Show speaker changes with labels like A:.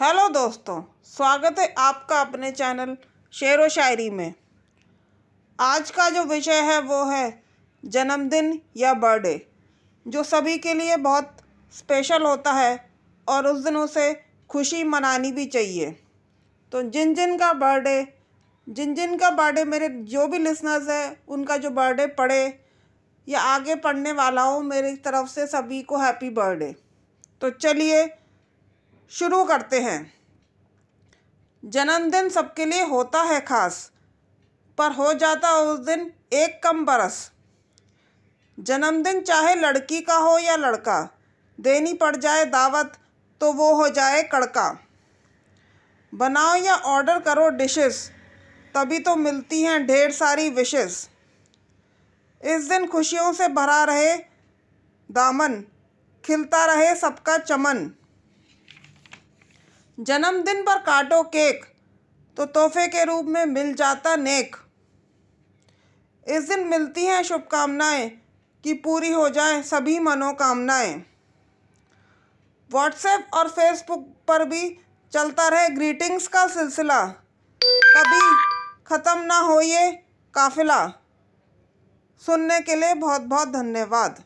A: Hello दोस्तों, स्वागत है आपका अपने चैनल शेर व शायरी में। आज का जो विषय है वो है जन्मदिन या बर्थडे, जो सभी के लिए बहुत स्पेशल होता है और उस दिन उसे खुशी मनानी भी चाहिए। तो जिन जिन का बर्थडे, जिन जिन का बर्थडे मेरे जो भी लिसनर्स है, उनका जो बर्थडे पड़े या आगे पढ़ने वाला हो, मेरी तरफ़ से सभी को हैप्पी बर्थडे। तो चलिए शुरू करते हैं। जन्मदिन सबके लिए होता है खास, पर हो जाता उस दिन एक कम बरस। जन्मदिन चाहे लड़की का हो या लड़का, देनी पड़ जाए दावत तो वो हो जाए कड़का। बनाओ या ऑर्डर करो डिशेस, तभी तो मिलती हैं ढेर सारी विशेस। इस दिन खुशियों से भरा रहे दामन, खिलता रहे सबका चमन। जन्मदिन पर काटो केक तो तोहफे के रूप में मिल जाता नेक। इस दिन मिलती हैं शुभकामनाएँ कि पूरी हो जाए सभी मनोकामनाएँ। व्हाट्सएप और फेसबुक पर भी चलता रहे ग्रीटिंग्स का सिलसिला। कभी ख़त्म ना हो ये काफिला। सुनने के लिए बहुत बहुत धन्यवाद।